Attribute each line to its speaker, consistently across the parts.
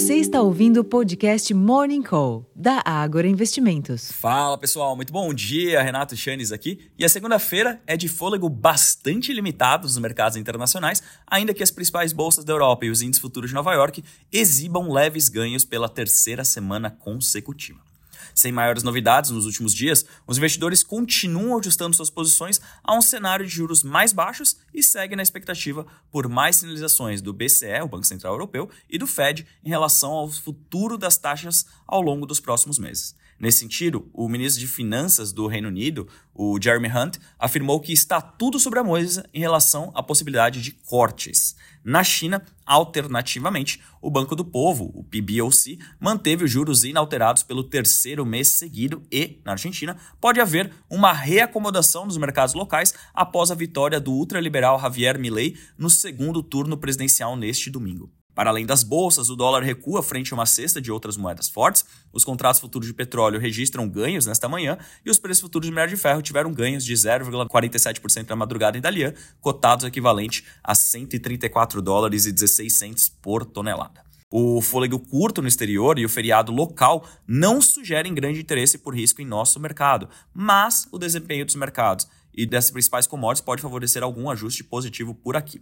Speaker 1: Você está ouvindo o podcast Morning Call, da Ágora Investimentos.
Speaker 2: Fala pessoal, muito bom dia. Renato Chanes aqui. E a segunda-feira é de fôlego bastante limitado nos mercados internacionais, ainda que as principais bolsas da Europa e os índices futuros de Nova York exibam leves ganhos pela terceira semana consecutiva. Sem maiores novidades nos últimos dias, os investidores continuam ajustando suas posições a um cenário de juros mais baixos e seguem na expectativa por mais sinalizações do BCE, o Banco Central Europeu, e do Fed em relação ao futuro das taxas ao longo dos próximos meses. Nesse sentido, o ministro de Finanças do Reino Unido, o Jeremy Hunt, afirmou que está tudo sobre a mesa em relação à possibilidade de cortes. Na China, alternativamente, o Banco do Povo, o PBOC, manteve os juros inalterados pelo terceiro mês seguido e, na Argentina, pode haver uma reacomodação dos mercados locais após a vitória do ultraliberal Javier Milei no segundo turno presidencial neste domingo. Para além das bolsas, o dólar recua frente a uma cesta de outras moedas fortes, os contratos futuros de petróleo registram ganhos nesta manhã e os preços futuros de minério de ferro tiveram ganhos de 0,47% na madrugada em Dalian, cotados equivalente a 134 dólares e 16 centes por tonelada. O fôlego curto no exterior e o feriado local não sugerem grande interesse por risco em nosso mercado, mas o desempenho dos mercados e dessas principais commodities pode favorecer algum ajuste positivo por aqui.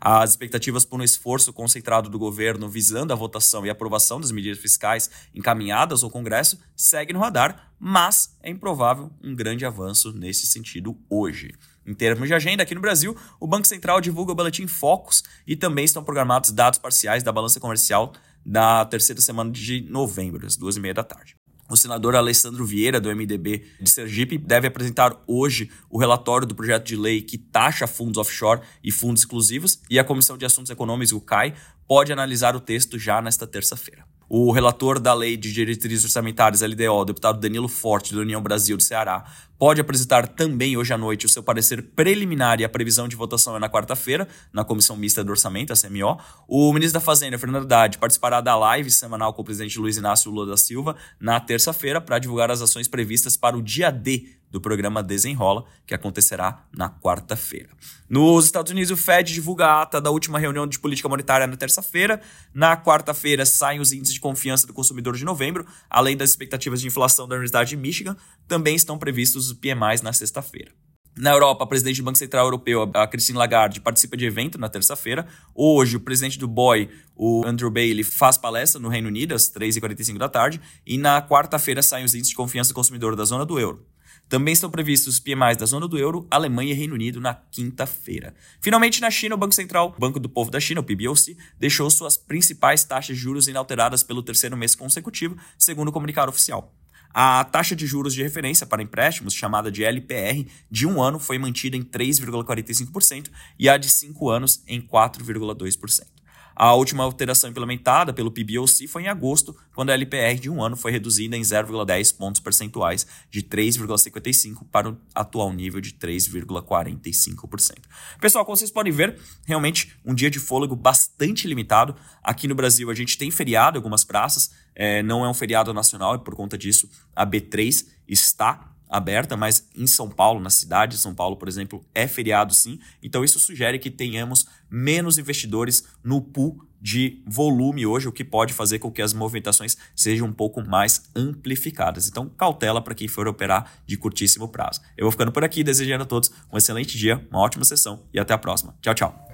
Speaker 2: As expectativas por um esforço concentrado do governo visando a votação e aprovação das medidas fiscais encaminhadas ao Congresso seguem no radar, mas é improvável um grande avanço nesse sentido hoje. Em termos de agenda, aqui no Brasil, o Banco Central divulga o Boletim Focus e também estão programados dados parciais da balança comercial da terceira semana de novembro, às duas e meia da tarde. O senador Alessandro Vieira, do MDB de Sergipe, deve apresentar hoje o relatório do projeto de lei que taxa fundos offshore e fundos exclusivos, e a Comissão de Assuntos Econômicos, o CAI, pode analisar o texto já nesta terça-feira. O relator da Lei de Diretrizes Orçamentárias, LDO, deputado Danilo Forte, da União Brasil do Ceará, pode apresentar também hoje à noite o seu parecer preliminar e a previsão de votação é na quarta-feira, na Comissão Mista do Orçamento, a CMO. O ministro da Fazenda, Fernando Haddad, participará da live semanal com o presidente Luiz Inácio Lula da Silva na terça-feira para divulgar as ações previstas para o dia D do programa Desenrola, que acontecerá na quarta-feira. Nos Estados Unidos, o Fed divulga a ata da última reunião de política monetária na terça-feira. Na quarta-feira, saem os índices de confiança do consumidor de novembro, além das expectativas de inflação da Universidade de Michigan. Também estão previstos os PMIs na sexta-feira. Na Europa, a presidente do Banco Central Europeu, a Christine Lagarde, participa de evento na terça-feira. Hoje, o presidente do BOI, o Andrew Bailey, faz palestra no Reino Unido às 3h45 da tarde. E na quarta-feira saem os índices de confiança do consumidor da zona do euro. Também estão previstos os PMIs da zona do euro, Alemanha e Reino Unido na quinta-feira. Finalmente, na China, o Banco Central, Banco do Povo da China, o PBOC, deixou suas principais taxas de juros inalteradas pelo terceiro mês consecutivo, segundo o comunicado oficial. A taxa de juros de referência para empréstimos, chamada de LPR, de um ano foi mantida em 3,45% e a de cinco anos em 4,2%. A última alteração implementada pelo PBOC foi em agosto, quando a LPR de um ano foi reduzida em 0,10 pontos percentuais, de 3,55% para o atual nível de 3,45%. Pessoal, como vocês podem ver, realmente um dia de fôlego bastante limitado. Aqui no Brasil a gente tem feriado em algumas praças, é, não é um feriado nacional e por conta disso a B3 está aberta, mas em São Paulo, na cidade de São Paulo, por exemplo, é feriado sim. Então isso sugere que tenhamos menos investidores no pool de volume hoje, o que pode fazer com que as movimentações sejam um pouco mais amplificadas. Então, cautela para quem for operar de curtíssimo prazo. Eu vou ficando por aqui, desejando a todos um excelente dia, uma ótima sessão e até a próxima. Tchau, tchau.